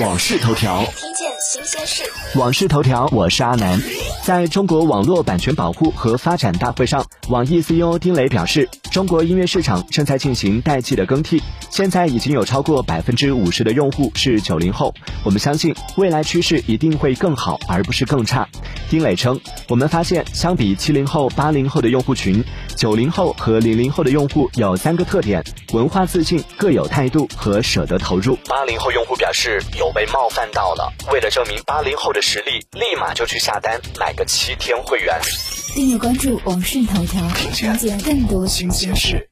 往事头条，听见新鲜事。网事头条，我是阿南。在中国网络版权保护和发展大会上，网易 CEO 丁磊表示，中国音乐市场正在进行代际的更替，现在已经有超过百分之五十的用户是九零后。我们相信未来趋势一定会更好，而不是更差。丁磊称，我们发现，相比七零后、八零后的用户群，九零后和零零后的用户有三个特点：文化自信、各有态度和舍得投入。八零后用户表示有被冒犯到了，为了证明八零后的实力，立马就去下单买个七天会员。订阅关注网讯头条，了解更多新鲜事。